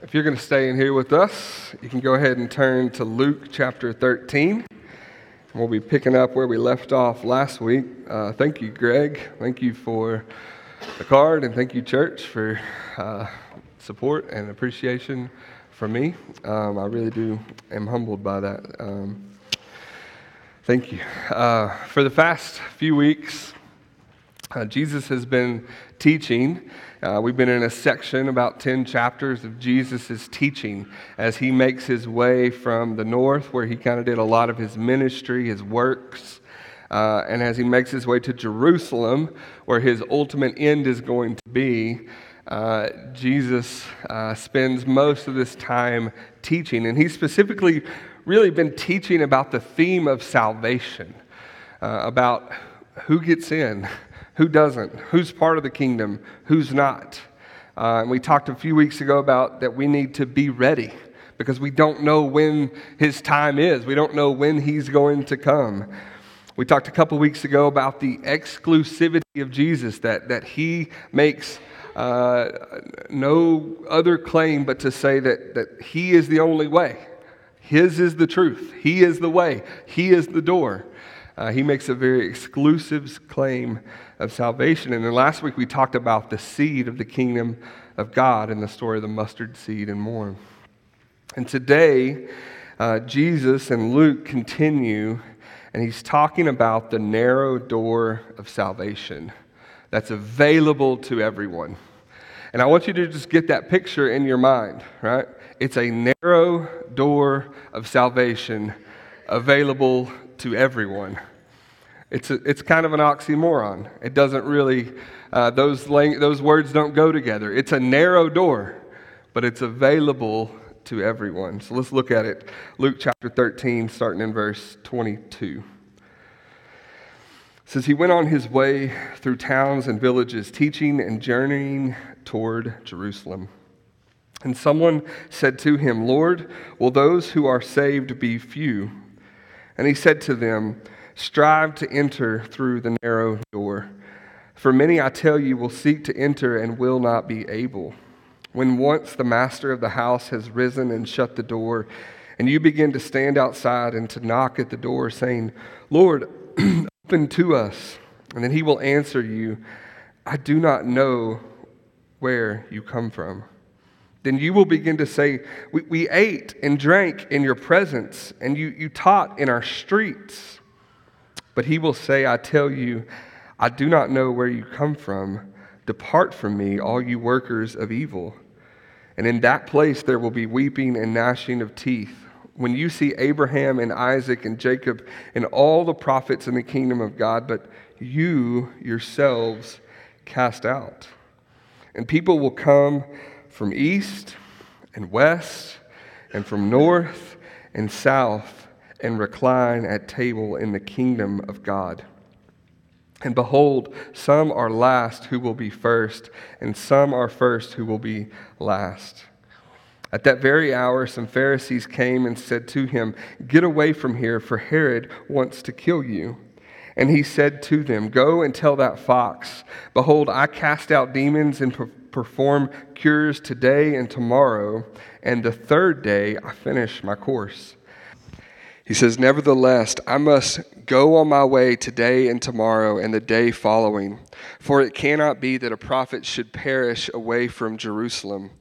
If you're going to stay in here with us, you can go ahead and turn to Luke chapter 13. And We'll be picking up where we left off last week. Uh, thank you, Greg. Thank you for the card, and thank you, church, for uh, support and appreciation for me. Um, I really do am humbled by that. Um, thank you. Uh, for the past few weeks, uh, Jesus has been teaching. Uh, we've been in a section about 10 chapters of Jesus' teaching as he makes his way from the north, where he kind of did a lot of his ministry, his works, uh, and as he makes his way to Jerusalem, where his ultimate end is going to be. Uh, Jesus uh, spends most of this time teaching, and he's specifically really been teaching about the theme of salvation, uh, about who gets in who doesn't, who's part of the kingdom, who's not. Uh, and we talked a few weeks ago about that we need to be ready because we don't know when his time is, we don't know when he's going to come. We talked a couple weeks ago about the exclusivity of Jesus, that, that he makes uh, no other claim but to say that, that he is the only way. His is the truth. He is the way. He is the door. Uh, he makes a very exclusive claim of salvation. And then last week we talked about the seed of the kingdom of God and the story of the mustard seed and more. And today, uh, Jesus and Luke continue, and he's talking about the narrow door of salvation that's available to everyone. And I want you to just get that picture in your mind, right? It's a narrow door of salvation available to everyone. It's, a, it's kind of an oxymoron. It doesn't really, uh, those, lang- those words don't go together. It's a narrow door, but it's available to everyone. So let's look at it. Luke chapter 13, starting in verse 22. It says, He went on his way through towns and villages, teaching and journeying toward Jerusalem. And someone said to him, Lord, will those who are saved be few? And he said to them, Strive to enter through the narrow door. For many, I tell you, will seek to enter and will not be able. When once the master of the house has risen and shut the door, and you begin to stand outside and to knock at the door, saying, Lord, open to us. And then he will answer you, I do not know where you come from. Then you will begin to say, We, we ate and drank in your presence, and you, you taught in our streets. But he will say, I tell you, I do not know where you come from. Depart from me, all you workers of evil. And in that place there will be weeping and gnashing of teeth. When you see Abraham and Isaac and Jacob and all the prophets in the kingdom of God, but you yourselves cast out. And people will come from east and west and from north and south and recline at table in the kingdom of God. And behold, some are last who will be first, and some are first who will be last. At that very hour, some Pharisees came and said to him, Get away from here, for Herod wants to kill you. And he said to them, Go and tell that fox, Behold, I cast out demons and perform cures today and tomorrow, and the third day I finish my course. He says, Nevertheless, I must go on my way today and tomorrow and the day following, for it cannot be that a prophet should perish away from Jerusalem.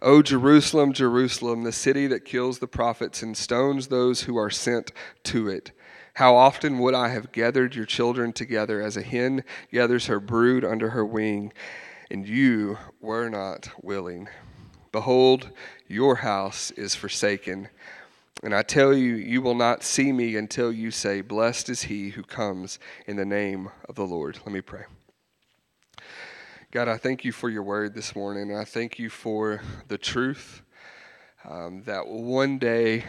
O Jerusalem, Jerusalem, the city that kills the prophets and stones those who are sent to it. How often would I have gathered your children together as a hen gathers her brood under her wing, and you were not willing. Behold, your house is forsaken and I tell you, you will not see me until you say, Blessed is he who comes in the name of the Lord. Let me pray. God, I thank you for your word this morning. I thank you for the truth um, that one day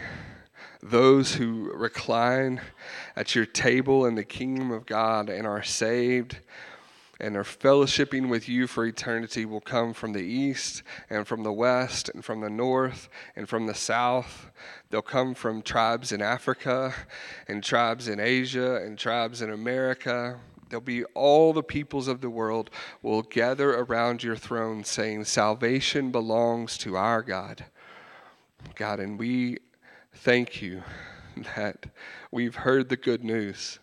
those who recline at your table in the kingdom of God and are saved and are fellowshipping with you for eternity will come from the east and from the west and from the north and from the south. They'll come from tribes in Africa and tribes in Asia and tribes in America. There'll be all the peoples of the world will gather around your throne saying, Salvation belongs to our God. God, and we thank you that we've heard the good news.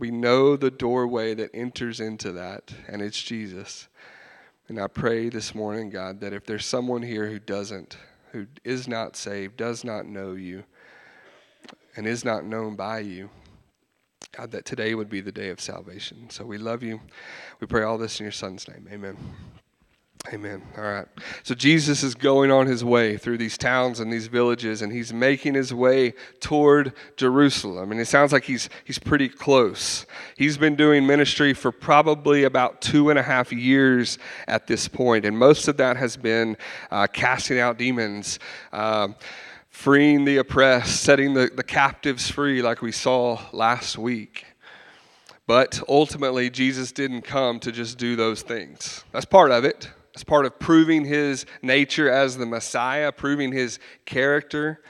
We know the doorway that enters into that, and it's Jesus. And I pray this morning, God, that if there's someone here who doesn't, who is not saved, does not know you, and is not known by you, God, that today would be the day of salvation. So we love you. We pray all this in your Son's name. Amen. Amen. All right. So Jesus is going on his way through these towns and these villages, and he's making his way toward Jerusalem. And it sounds like he's he's pretty close. He's been doing ministry for probably about two and a half years at this point, and most of that has been uh, casting out demons. Uh, freeing the oppressed, setting the, the captives free, like we saw last week. But ultimately, Jesus didn't come to just do those things. That's part of it. That's part of proving his nature as the Messiah, proving his character.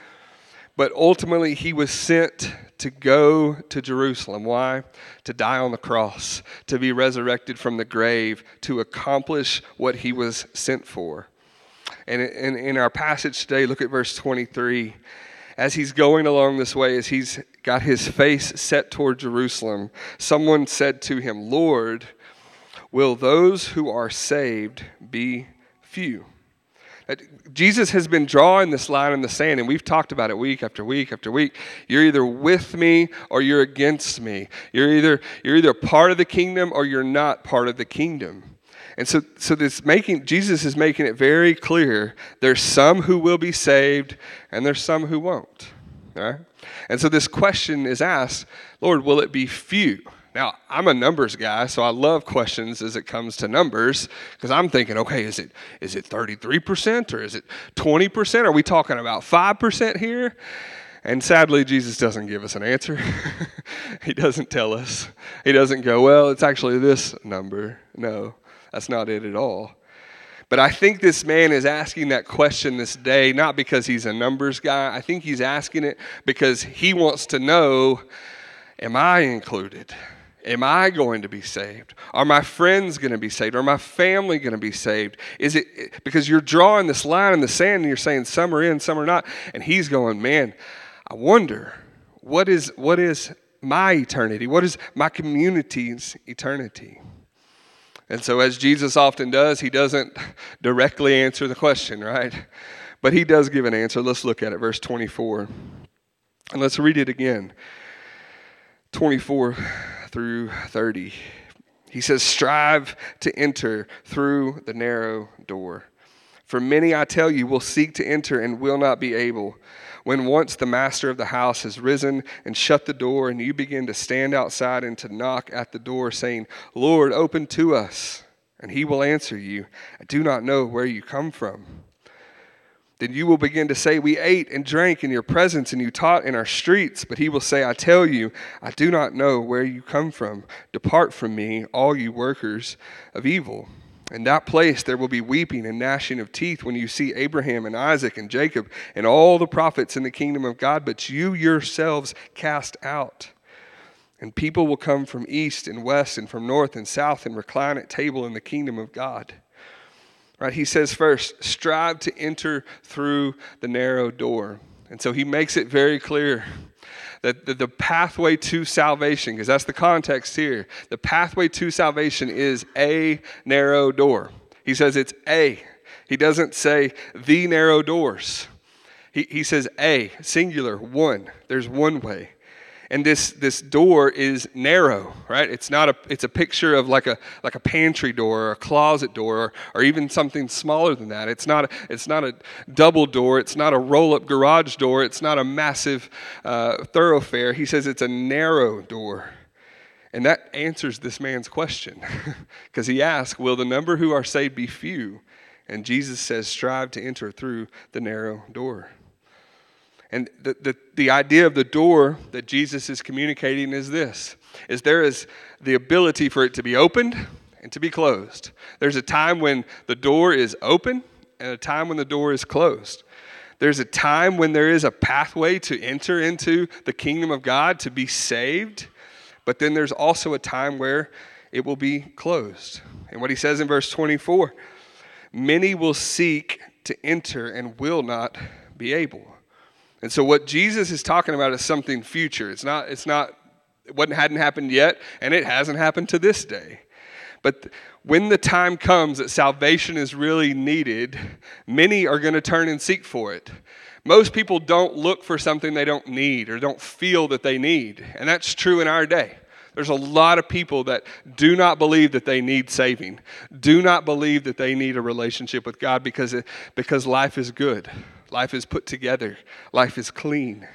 But ultimately, he was sent to go to Jerusalem. Why? To die on the cross, to be resurrected from the grave, to accomplish what he was sent for. And in, in our passage today, look at verse 23. As he's going along this way, as he's got his face set toward Jerusalem, someone said to him, Lord, will those who are saved be few? Jesus has been drawing this line in the sand, and we've talked about it week after week after week. You're either with me or you're against me. You're either, you're either part of the kingdom or you're not part of the kingdom. And so, so this making Jesus is making it very clear there's some who will be saved and there's some who won't. All right? And so this question is asked, Lord, will it be few? Now, I'm a numbers guy, so I love questions as it comes to numbers because I'm thinking, okay, is it is it 33% or is it 20%? Are we talking about 5% here? And sadly, Jesus doesn't give us an answer. he doesn't tell us. He doesn't go, well, it's actually this number. No. That's not it at all. But I think this man is asking that question this day, not because he's a numbers guy. I think he's asking it because he wants to know Am I included? Am I going to be saved? Are my friends going to be saved? Are my family going to be saved? Is it because you're drawing this line in the sand and you're saying some are in, some are not? And he's going, Man, I wonder what is, what is my eternity? What is my community's eternity? And so, as Jesus often does, he doesn't directly answer the question, right? But he does give an answer. Let's look at it, verse 24. And let's read it again 24 through 30. He says, Strive to enter through the narrow door. For many, I tell you, will seek to enter and will not be able when once the master of the house has risen and shut the door, and you begin to stand outside and to knock at the door, saying, Lord, open to us. And he will answer you, I do not know where you come from. Then you will begin to say, We ate and drank in your presence, and you taught in our streets. But he will say, I tell you, I do not know where you come from. Depart from me, all you workers of evil. In that place there will be weeping and gnashing of teeth when you see Abraham and Isaac and Jacob and all the prophets in the kingdom of God, but you yourselves cast out. And people will come from east and west and from north and south and recline at table in the kingdom of God. Right? He says first, strive to enter through the narrow door. And so he makes it very clear that the, the pathway to salvation, because that's the context here, the pathway to salvation is a narrow door. He says it's a. He doesn't say the narrow doors. He, he says a, singular, one. There's one way and this this door is narrow right? It's not a it's a picture of like a like a pantry door or a closet door or, or even something smaller than that. It's not a, it's not a double door. It's not a roll up garage door. It's not a massive uh, thoroughfare. He says it's a narrow door. And that answers this man's question. Because he asks will the number who are saved be few? And jesus says strive to enter through the narrow door and the, the, the idea of the door that Jesus is communicating is this is there is the ability for it to be opened and to be closed. There's a time when the door is open and a time when the door is closed. There's a time when there is a pathway to enter into the kingdom of God, to be saved, But then there's also a time where it will be closed. And what he says in verse 24 many will seek to enter and will not be able. And so what Jesus is talking about is something future. It's not, it's not, wasn't, hadn't happened yet, and it hasn't happened to this day. But when the time comes that salvation is really needed, many are going to turn and seek for it. Most people don't look for something they don't need or don't feel that they need. And that's true in our day. There's a lot of people that do not believe that they need saving, do not believe that they need a relationship with God because, it, because life is good, life is put together, life is clean.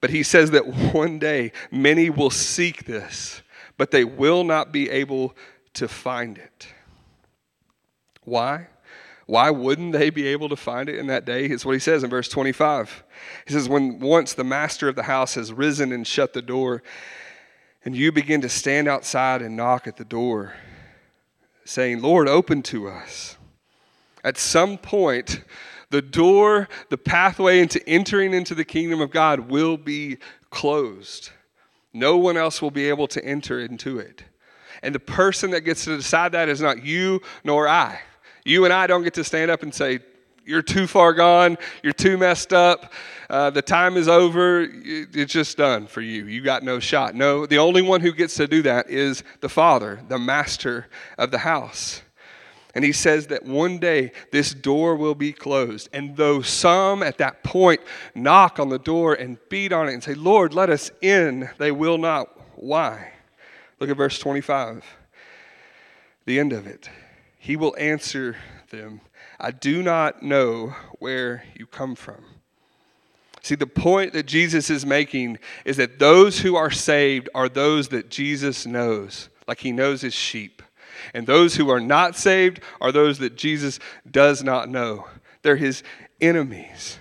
But he says that one day many will seek this, but they will not be able to find it. Why? Why wouldn't they be able to find it in that day? Is what he says in verse 25. He says, When once the master of the house has risen and shut the door, and you begin to stand outside and knock at the door, saying, Lord, open to us. At some point, the door, the pathway into entering into the kingdom of God will be closed. No one else will be able to enter into it. And the person that gets to decide that is not you nor I. You and I don't get to stand up and say, You're too far gone. You're too messed up. Uh, the time is over. It's just done for you. You got no shot. No, the only one who gets to do that is the Father, the master of the house. And he says that one day this door will be closed. And though some at that point knock on the door and beat on it and say, Lord, let us in, they will not. Why? Look at verse 25, the end of it. He will answer them, I do not know where you come from. See, the point that Jesus is making is that those who are saved are those that Jesus knows, like he knows his sheep. And those who are not saved are those that Jesus does not know. They're his enemies.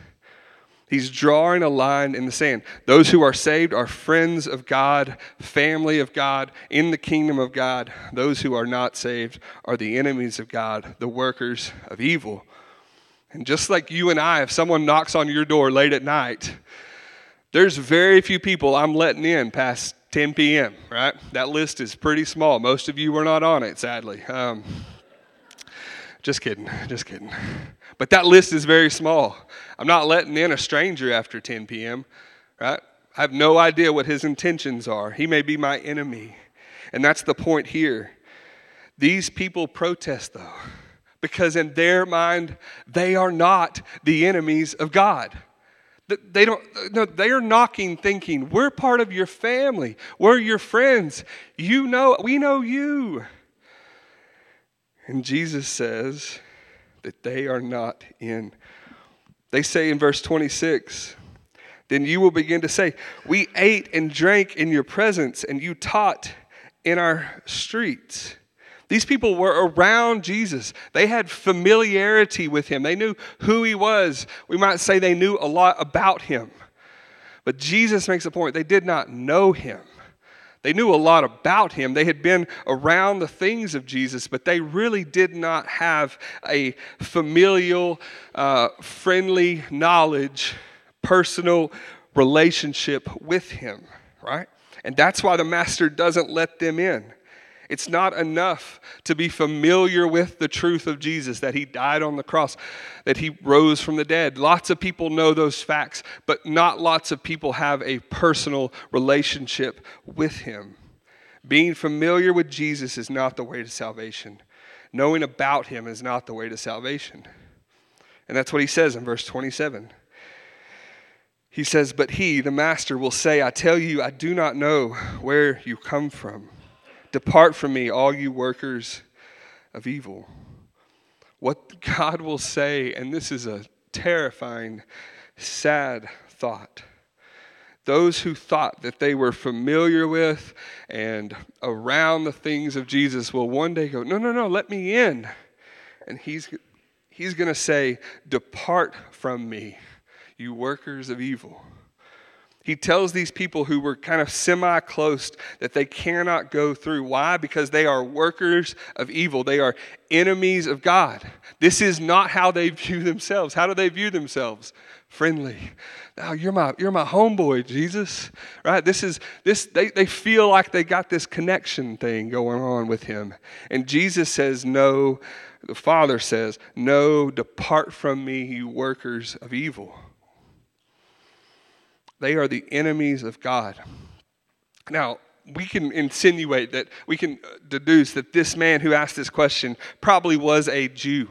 He's drawing a line in the sand. Those who are saved are friends of God, family of God, in the kingdom of God. Those who are not saved are the enemies of God, the workers of evil. And just like you and I, if someone knocks on your door late at night, there's very few people I'm letting in past 10 p.m., right? That list is pretty small. Most of you were not on it, sadly. Um, just kidding, just kidding. But that list is very small. I'm not letting in a stranger after 10 p.m., right? I have no idea what his intentions are. He may be my enemy. And that's the point here. These people protest, though, because in their mind, they are not the enemies of God. They don't no, they are knocking thinking, we're part of your family. We're your friends. You know, we know you. And Jesus says that they are not in. They say in verse 26, then you will begin to say, We ate and drank in your presence, and you taught in our streets. These people were around Jesus. They had familiarity with him. They knew who he was. We might say they knew a lot about him. But Jesus makes a point they did not know him. They knew a lot about him. They had been around the things of Jesus, but they really did not have a familial, uh, friendly knowledge, personal relationship with him, right? And that's why the master doesn't let them in. It's not enough to be familiar with the truth of Jesus, that he died on the cross, that he rose from the dead. Lots of people know those facts, but not lots of people have a personal relationship with him. Being familiar with Jesus is not the way to salvation. Knowing about him is not the way to salvation. And that's what he says in verse 27. He says, But he, the master, will say, I tell you, I do not know where you come from. Depart from me, all you workers of evil. What God will say, and this is a terrifying, sad thought. Those who thought that they were familiar with and around the things of Jesus will one day go, No, no, no, let me in. And he's, he's going to say, Depart from me, you workers of evil. He tells these people who were kind of semi close that they cannot go through. Why? Because they are workers of evil. They are enemies of God. This is not how they view themselves. How do they view themselves? Friendly. Now you're my you're my homeboy, Jesus. Right? This is this they, they feel like they got this connection thing going on with him. And Jesus says, No, the Father says, No, depart from me, you workers of evil. They are the enemies of God. Now, we can insinuate that we can uh, deduce that this man who asked this question probably was a Jew.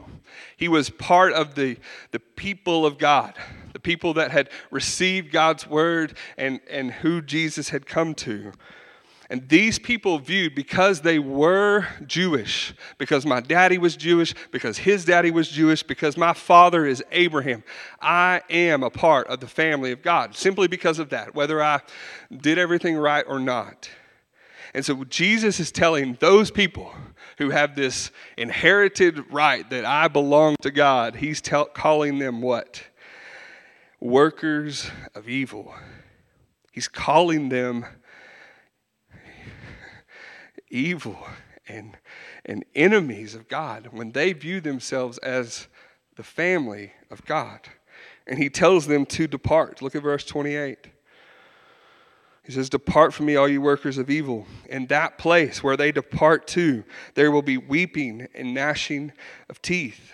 He was part of the, the people of God, the people that had received God's word and, and who Jesus had come to. And these people viewed, because they were Jewish, because my daddy was Jewish, because his daddy was Jewish, because my father is Abraham, I am a part of the family of God, simply because of that, whether I did everything right or not. And so Jesus is telling those people who have this inherited right that I belong to God, he's tell, calling them what? Workers of evil. He's calling them evil and, and enemies of God when they view themselves as the family of God. And he tells them to depart. Look at verse 28. He says, Depart from me, all you workers of evil. In that place where they depart to, there will be weeping and gnashing of teeth.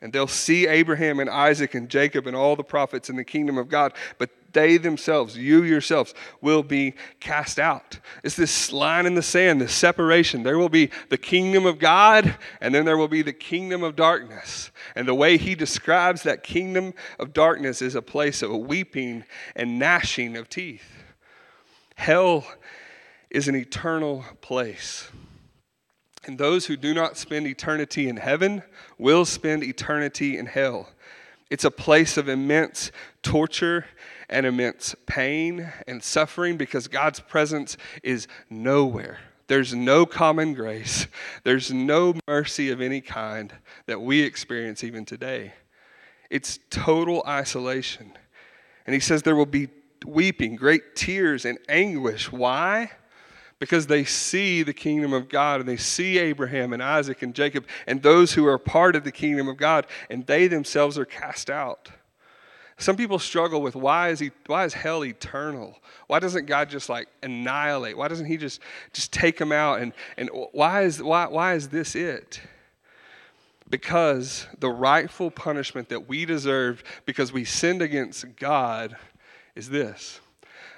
And they'll see Abraham and Isaac and Jacob and all the prophets in the kingdom of God, but they themselves, you yourselves, will be cast out. It's this line in the sand, this separation. There will be the kingdom of God, and then there will be the kingdom of darkness. And the way he describes that kingdom of darkness is a place of weeping and gnashing of teeth. Hell is an eternal place. And those who do not spend eternity in heaven will spend eternity in hell. It's a place of immense torture and immense pain and suffering because God's presence is nowhere. There's no common grace. There's no mercy of any kind that we experience even today. It's total isolation. And he says there will be weeping, great tears, and anguish. Why? because they see the kingdom of God and they see Abraham and Isaac and Jacob and those who are part of the kingdom of God, and they themselves are cast out. Some people struggle with why is he why is hell eternal? Why doesn't God just like annihilate? Why doesn't he just just take them out and and why is why why is this it? Because the rightful punishment that we deserve because we sinned against God is this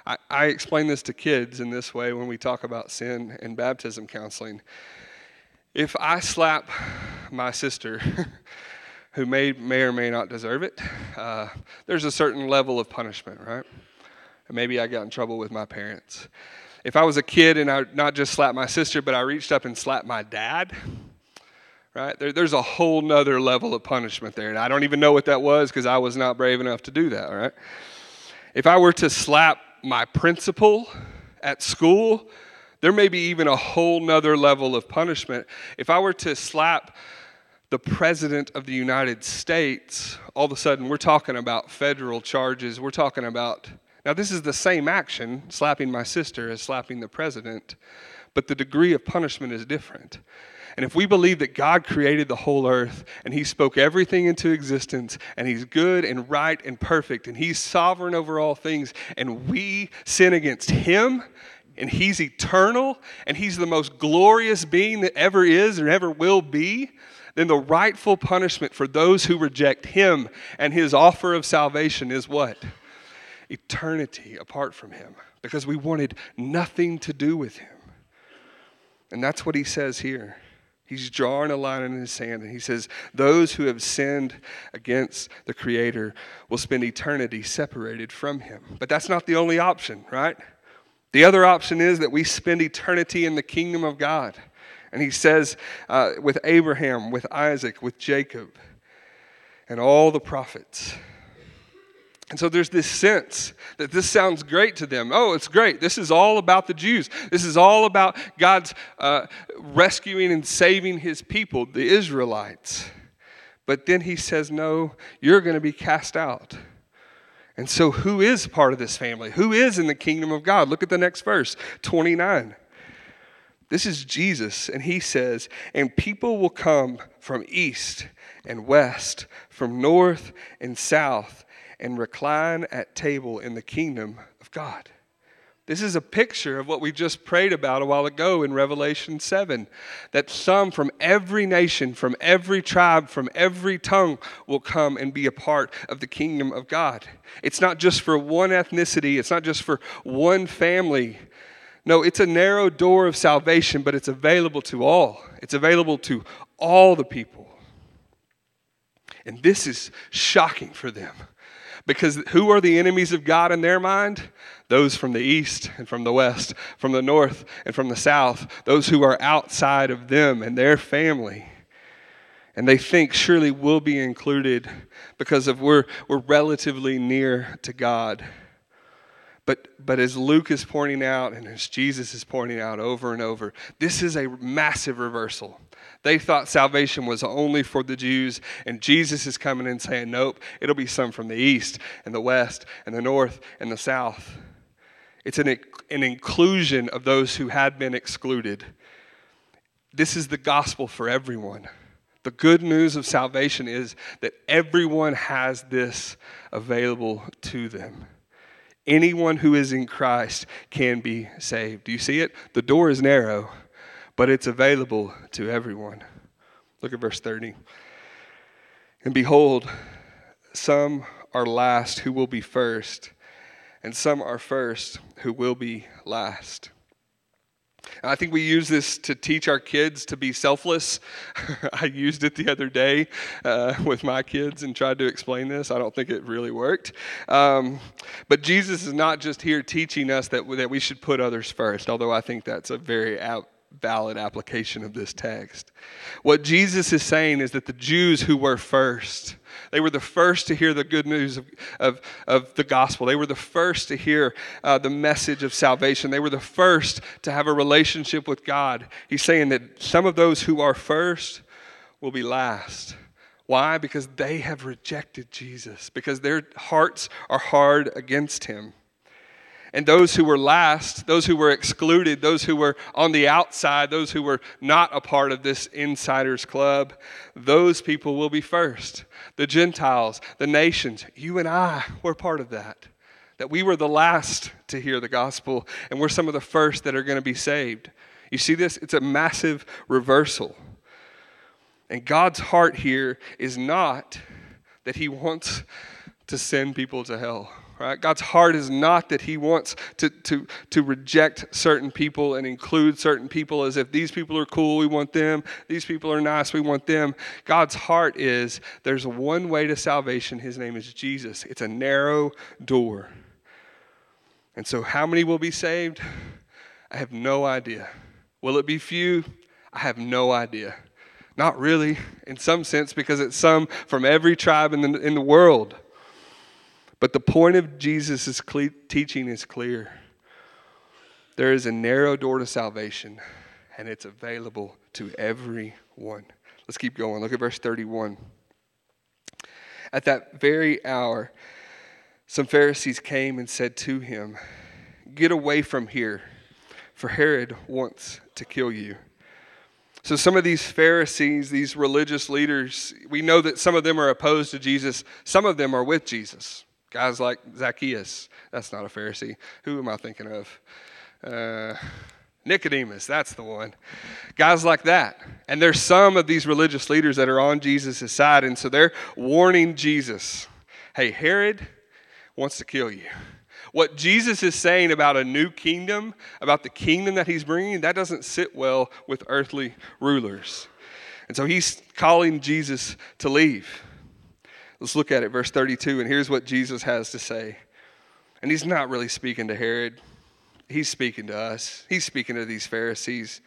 I, I explain this to kids in this way when we talk about sin and baptism counseling. If I slap my sister, who may, may or may not deserve it, uh, there's a certain level of punishment, right? maybe I got in trouble with my parents. If I was a kid and I not just slapped my sister, but I reached up and slapped my dad, right? There, there's a whole nother level of punishment there. And I don't even know what that was because I was not brave enough to do that, right? If I were to slap my principal at school, there may be even a whole nother level of punishment. If I were to slap the President of the United States, all of a sudden we're talking about federal charges. We're talking about, now, this is the same action, slapping my sister, as slapping the President, but the degree of punishment is different. And if we believe that God created the whole earth and He spoke everything into existence and He's good and right and perfect and He's sovereign over all things, and we sin against Him and He's eternal and He's the most glorious being that ever is or ever will be, then the rightful punishment for those who reject Him and His offer of salvation is what? Eternity apart from Him because we wanted nothing to do with Him. And that's what He says here. He's drawing a line in his sand and he says, Those who have sinned against the Creator will spend eternity separated from him. But that's not the only option, right? The other option is that we spend eternity in the kingdom of God. And he says, uh, with Abraham, with Isaac, with Jacob, and all the prophets. And so there's this sense that this sounds great to them. Oh, it's great. This is all about the Jews. This is all about God's uh, rescuing and saving his people, the Israelites. But then he says, No, you're going to be cast out. And so, who is part of this family? Who is in the kingdom of God? Look at the next verse, 29. This is Jesus, and he says, And people will come from east and west, from north and south, and recline at table in the kingdom of God. This is a picture of what we just prayed about a while ago in Revelation 7 that some from every nation, from every tribe, from every tongue will come and be a part of the kingdom of God. It's not just for one ethnicity, it's not just for one family. No, it's a narrow door of salvation, but it's available to all. It's available to all the people. And this is shocking for them. Because who are the enemies of God in their mind? Those from the east and from the west, from the north and from the south, those who are outside of them and their family. And they think surely we'll be included because of we're, we're relatively near to God. But, but as Luke is pointing out and as Jesus is pointing out over and over, this is a massive reversal. They thought salvation was only for the Jews, and Jesus is coming and saying, Nope, it'll be some from the east and the west and the north and the south. It's an, an inclusion of those who had been excluded. This is the gospel for everyone. The good news of salvation is that everyone has this available to them. Anyone who is in Christ can be saved. Do you see it? The door is narrow, but it's available to everyone. Look at verse 30. And behold, some are last who will be first, and some are first who will be last. I think we use this to teach our kids to be selfless. I used it the other day uh, with my kids and tried to explain this. I don't think it really worked. Um, but Jesus is not just here teaching us that, that we should put others first, although I think that's a very out, valid application of this text. What Jesus is saying is that the Jews who were first, they were the first to hear the good news of, of, of the gospel. They were the first to hear uh, the message of salvation. They were the first to have a relationship with God. He's saying that some of those who are first will be last. Why? Because they have rejected Jesus, because their hearts are hard against him. And those who were last, those who were excluded, those who were on the outside, those who were not a part of this insiders club, those people will be first. The Gentiles, the nations, you and I were part of that. That we were the last to hear the gospel, and we're some of the first that are going to be saved. You see this? It's a massive reversal. And God's heart here is not that He wants to send people to hell. Right? God's heart is not that He wants to, to, to reject certain people and include certain people as if these people are cool, we want them. These people are nice, we want them. God's heart is there's one way to salvation. His name is Jesus. It's a narrow door. And so, how many will be saved? I have no idea. Will it be few? I have no idea. Not really, in some sense, because it's some from every tribe in the, in the world. But the point of Jesus' teaching is clear. There is a narrow door to salvation, and it's available to everyone. Let's keep going. Look at verse 31. At that very hour, some Pharisees came and said to him, Get away from here, for Herod wants to kill you. So, some of these Pharisees, these religious leaders, we know that some of them are opposed to Jesus, some of them are with Jesus. Guys like Zacchaeus, that's not a Pharisee. Who am I thinking of? Uh, Nicodemus, that's the one. Guys like that. And there's some of these religious leaders that are on Jesus' side, and so they're warning Jesus hey, Herod wants to kill you. What Jesus is saying about a new kingdom, about the kingdom that he's bringing, that doesn't sit well with earthly rulers. And so he's calling Jesus to leave. Let's look at it, verse 32, and here's what Jesus has to say. And he's not really speaking to Herod, he's speaking to us, he's speaking to these Pharisees.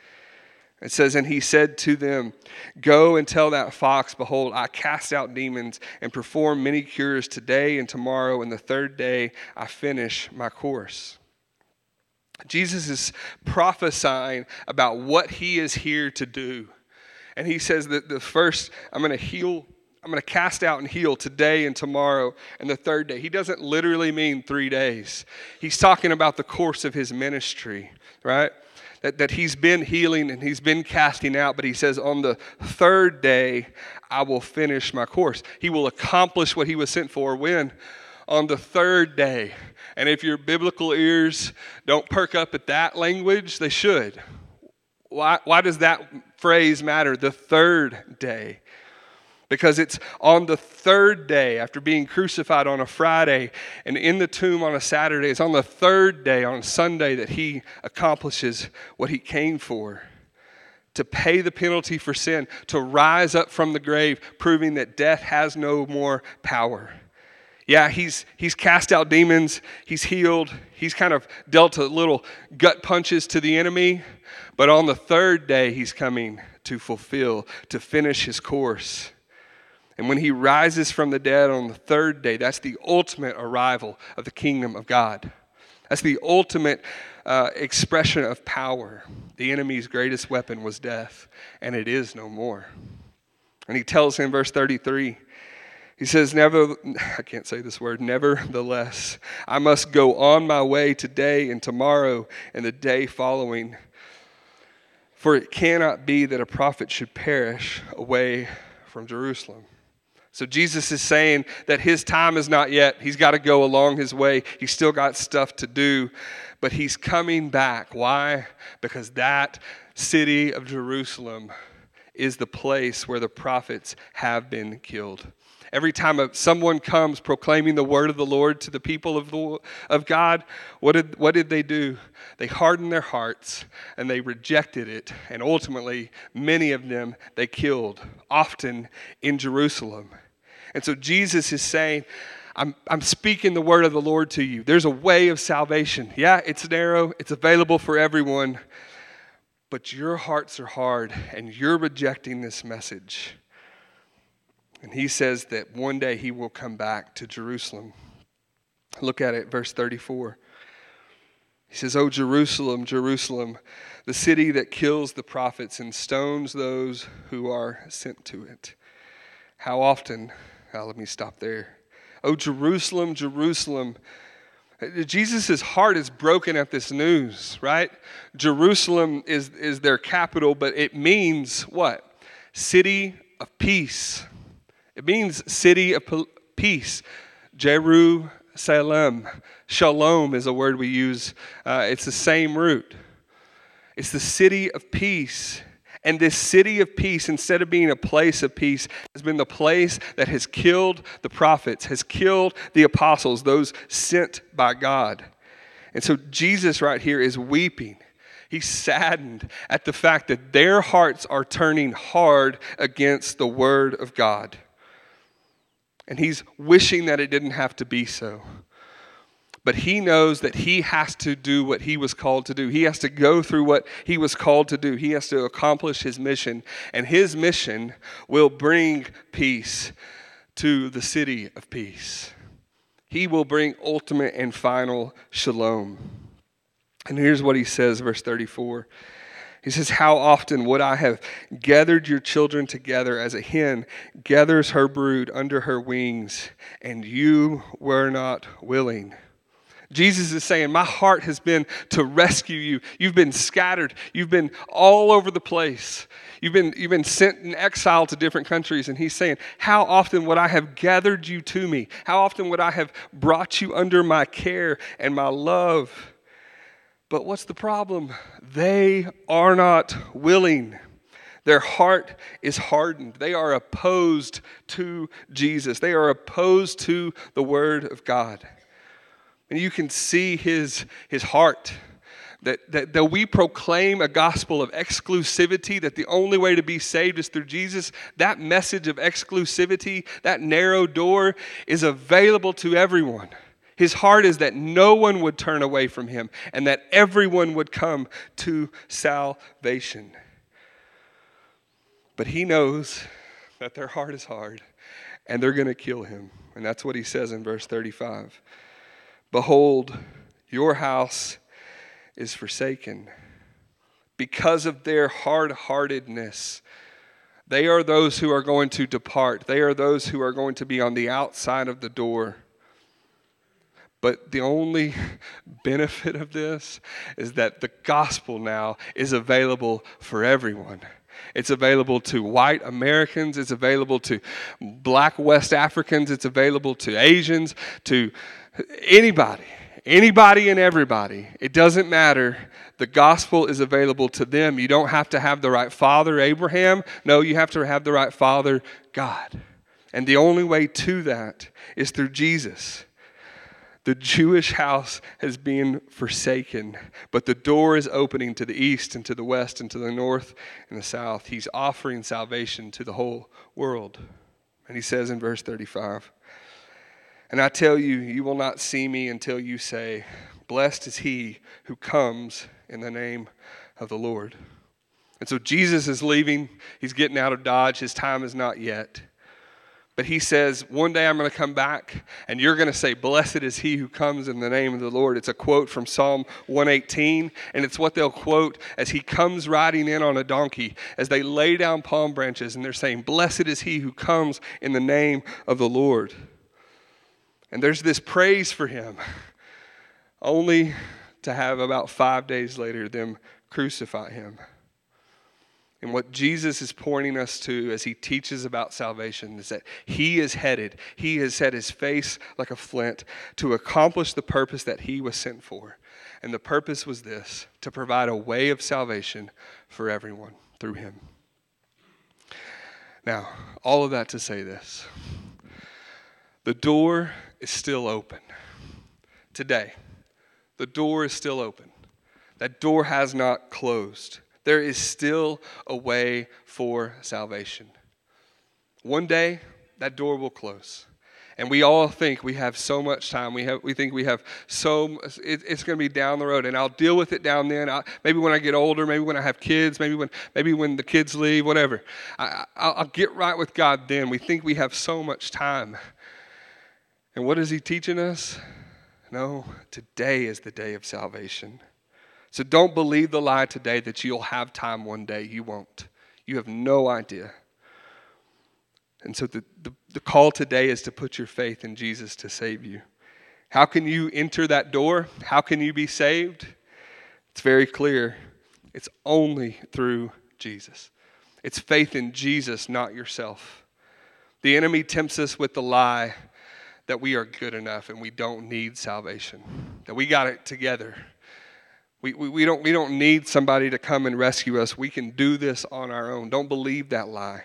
It says, And he said to them, Go and tell that fox, Behold, I cast out demons and perform many cures today and tomorrow, and the third day I finish my course. Jesus is prophesying about what he is here to do. And he says that the first, I'm going to heal I'm going to cast out and heal today and tomorrow and the third day. He doesn't literally mean three days. He's talking about the course of his ministry, right? That, that he's been healing and he's been casting out, but he says, on the third day, I will finish my course. He will accomplish what he was sent for when? On the third day. And if your biblical ears don't perk up at that language, they should. Why, why does that phrase matter? The third day because it's on the third day after being crucified on a Friday and in the tomb on a Saturday. It's on the third day, on Sunday, that he accomplishes what he came for to pay the penalty for sin, to rise up from the grave, proving that death has no more power. Yeah, he's, he's cast out demons, he's healed, he's kind of dealt a little gut punches to the enemy, but on the third day, he's coming to fulfill, to finish his course. And when he rises from the dead on the third day, that's the ultimate arrival of the kingdom of God. That's the ultimate uh, expression of power. The enemy's greatest weapon was death, and it is no more. And he tells him, verse 33, he says, Never, I can't say this word, nevertheless, I must go on my way today and tomorrow and the day following. For it cannot be that a prophet should perish away from Jerusalem. So Jesus is saying that his time is not yet. He's got to go along his way. He's still got stuff to do, but he's coming back. Why? Because that city of Jerusalem is the place where the prophets have been killed. Every time someone comes proclaiming the word of the Lord to the people of, the, of God, what did, what did they do? They hardened their hearts and they rejected it. And ultimately, many of them they killed, often in Jerusalem. And so Jesus is saying, I'm, I'm speaking the word of the Lord to you. There's a way of salvation. Yeah, it's narrow, it's available for everyone, but your hearts are hard and you're rejecting this message. And he says that one day he will come back to Jerusalem. Look at it, verse 34. He says, Oh, Jerusalem, Jerusalem, the city that kills the prophets and stones those who are sent to it. How often let me stop there. Oh, Jerusalem, Jerusalem. Jesus' heart is broken at this news, right? Jerusalem is, is their capital, but it means what? City of peace. It means city of peace. Jerusalem. Shalom is a word we use, uh, it's the same root. It's the city of peace. And this city of peace, instead of being a place of peace, has been the place that has killed the prophets, has killed the apostles, those sent by God. And so Jesus, right here, is weeping. He's saddened at the fact that their hearts are turning hard against the word of God. And he's wishing that it didn't have to be so but he knows that he has to do what he was called to do. He has to go through what he was called to do. He has to accomplish his mission, and his mission will bring peace to the city of peace. He will bring ultimate and final shalom. And here's what he says, verse 34. He says, How often would I have gathered your children together as a hen gathers her brood under her wings, and you were not willing? Jesus is saying, My heart has been to rescue you. You've been scattered, you've been all over the place. You've been, you've been sent in exile to different countries. And he's saying, How often would I have gathered you to me? How often would I have brought you under my care and my love? But what's the problem? They are not willing. Their heart is hardened. They are opposed to Jesus. They are opposed to the Word of God. And you can see his, his heart. That, that, that we proclaim a gospel of exclusivity, that the only way to be saved is through Jesus, that message of exclusivity, that narrow door, is available to everyone. His heart is that no one would turn away from him and that everyone would come to salvation. But he knows that their heart is hard and they're going to kill him. And that's what he says in verse 35. Behold, your house is forsaken. Because of their hard heartedness, They are those who are going to depart. They are those who are going to be on the outside of the door. But the only benefit of this is that the gospel now is available for everyone. It's available to white Americans. It's available to black West Africans. It's available to Asians, to anybody, anybody and everybody. It doesn't matter. The gospel is available to them. You don't have to have the right father, Abraham. No, you have to have the right father, God. And the only way to that is through Jesus. The Jewish house has been forsaken, but the door is opening to the east and to the west and to the north and the south. He's offering salvation to the whole world. And he says in verse 35 And I tell you, you will not see me until you say, Blessed is he who comes in the name of the Lord. And so Jesus is leaving. He's getting out of Dodge. His time is not yet. But he says, One day I'm going to come back, and you're going to say, Blessed is he who comes in the name of the Lord. It's a quote from Psalm 118, and it's what they'll quote as he comes riding in on a donkey, as they lay down palm branches, and they're saying, Blessed is he who comes in the name of the Lord. And there's this praise for him, only to have about five days later them crucify him. And what Jesus is pointing us to as he teaches about salvation is that he is headed, he has set his face like a flint to accomplish the purpose that he was sent for. And the purpose was this to provide a way of salvation for everyone through him. Now, all of that to say this the door is still open today. The door is still open. That door has not closed. There is still a way for salvation. One day, that door will close. And we all think we have so much time. We, have, we think we have so, it, it's going to be down the road. And I'll deal with it down then. I, maybe when I get older, maybe when I have kids, maybe when, maybe when the kids leave, whatever. I, I'll, I'll get right with God then. We think we have so much time. And what is He teaching us? No, today is the day of salvation. So don't believe the lie today that you'll have time one day. You won't. You have no idea. And so the, the, the, call today is to put your faith in Jesus to save you. How can you enter that door? How can you be saved? It's very clear. It's only through Jesus. It's faith in Jesus, not yourself. The enemy tempts us with the lie that we are good enough and we don't need salvation, that we got it together. We, we, we, don't, we don't need somebody to come and rescue us. We can do this on our own. Don't believe that lie.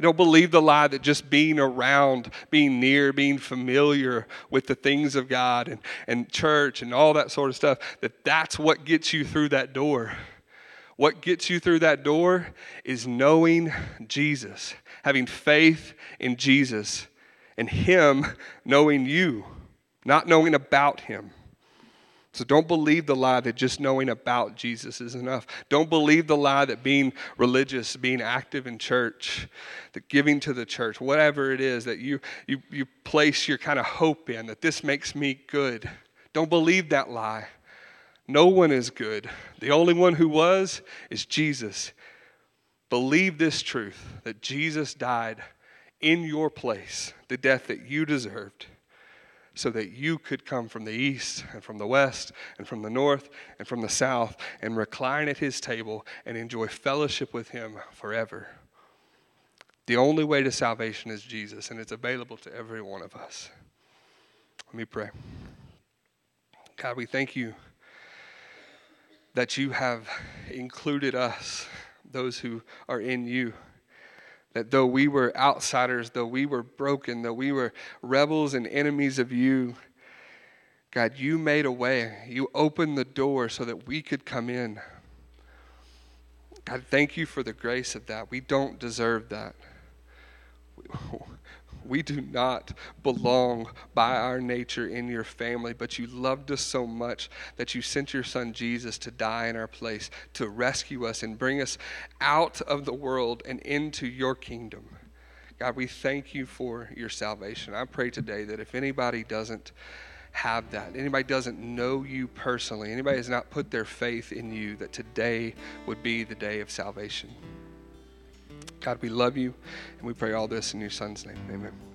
Don't believe the lie that just being around, being near, being familiar with the things of God and, and church and all that sort of stuff, that that's what gets you through that door. What gets you through that door is knowing Jesus, having faith in Jesus, and Him knowing you, not knowing about Him. So don't believe the lie that just knowing about Jesus is enough. Don't believe the lie that being religious, being active in church, that giving to the church, whatever it is that you, you, you place your kind of hope in, that this makes me good. Don't believe that lie. No one is good. The only one who was is Jesus. Believe this truth that Jesus died in your place, the death that you deserved so that you could come from the east and from the west and from the north and from the south and recline at his table and enjoy fellowship with him forever. The only way to salvation is Jesus, and it's available to every one of us. Let me pray. God, we thank you that you have included us, those who are in you. That though we were outsiders, though we were broken, though we were rebels and enemies of you, God, you made a way. You opened the door so that we could come in. God, thank you for the grace of that. We don't deserve that. We do not belong by our nature in your family, but you loved us so much that you sent your son Jesus to die in our place, to rescue us and bring us out of the world and into your kingdom. God, we thank you for your salvation. I pray today that if anybody doesn't have that, anybody doesn't know you personally, anybody has not put their faith in you, that today would be the day of salvation. God, we love you, and we pray all this in your Son's name. Amen.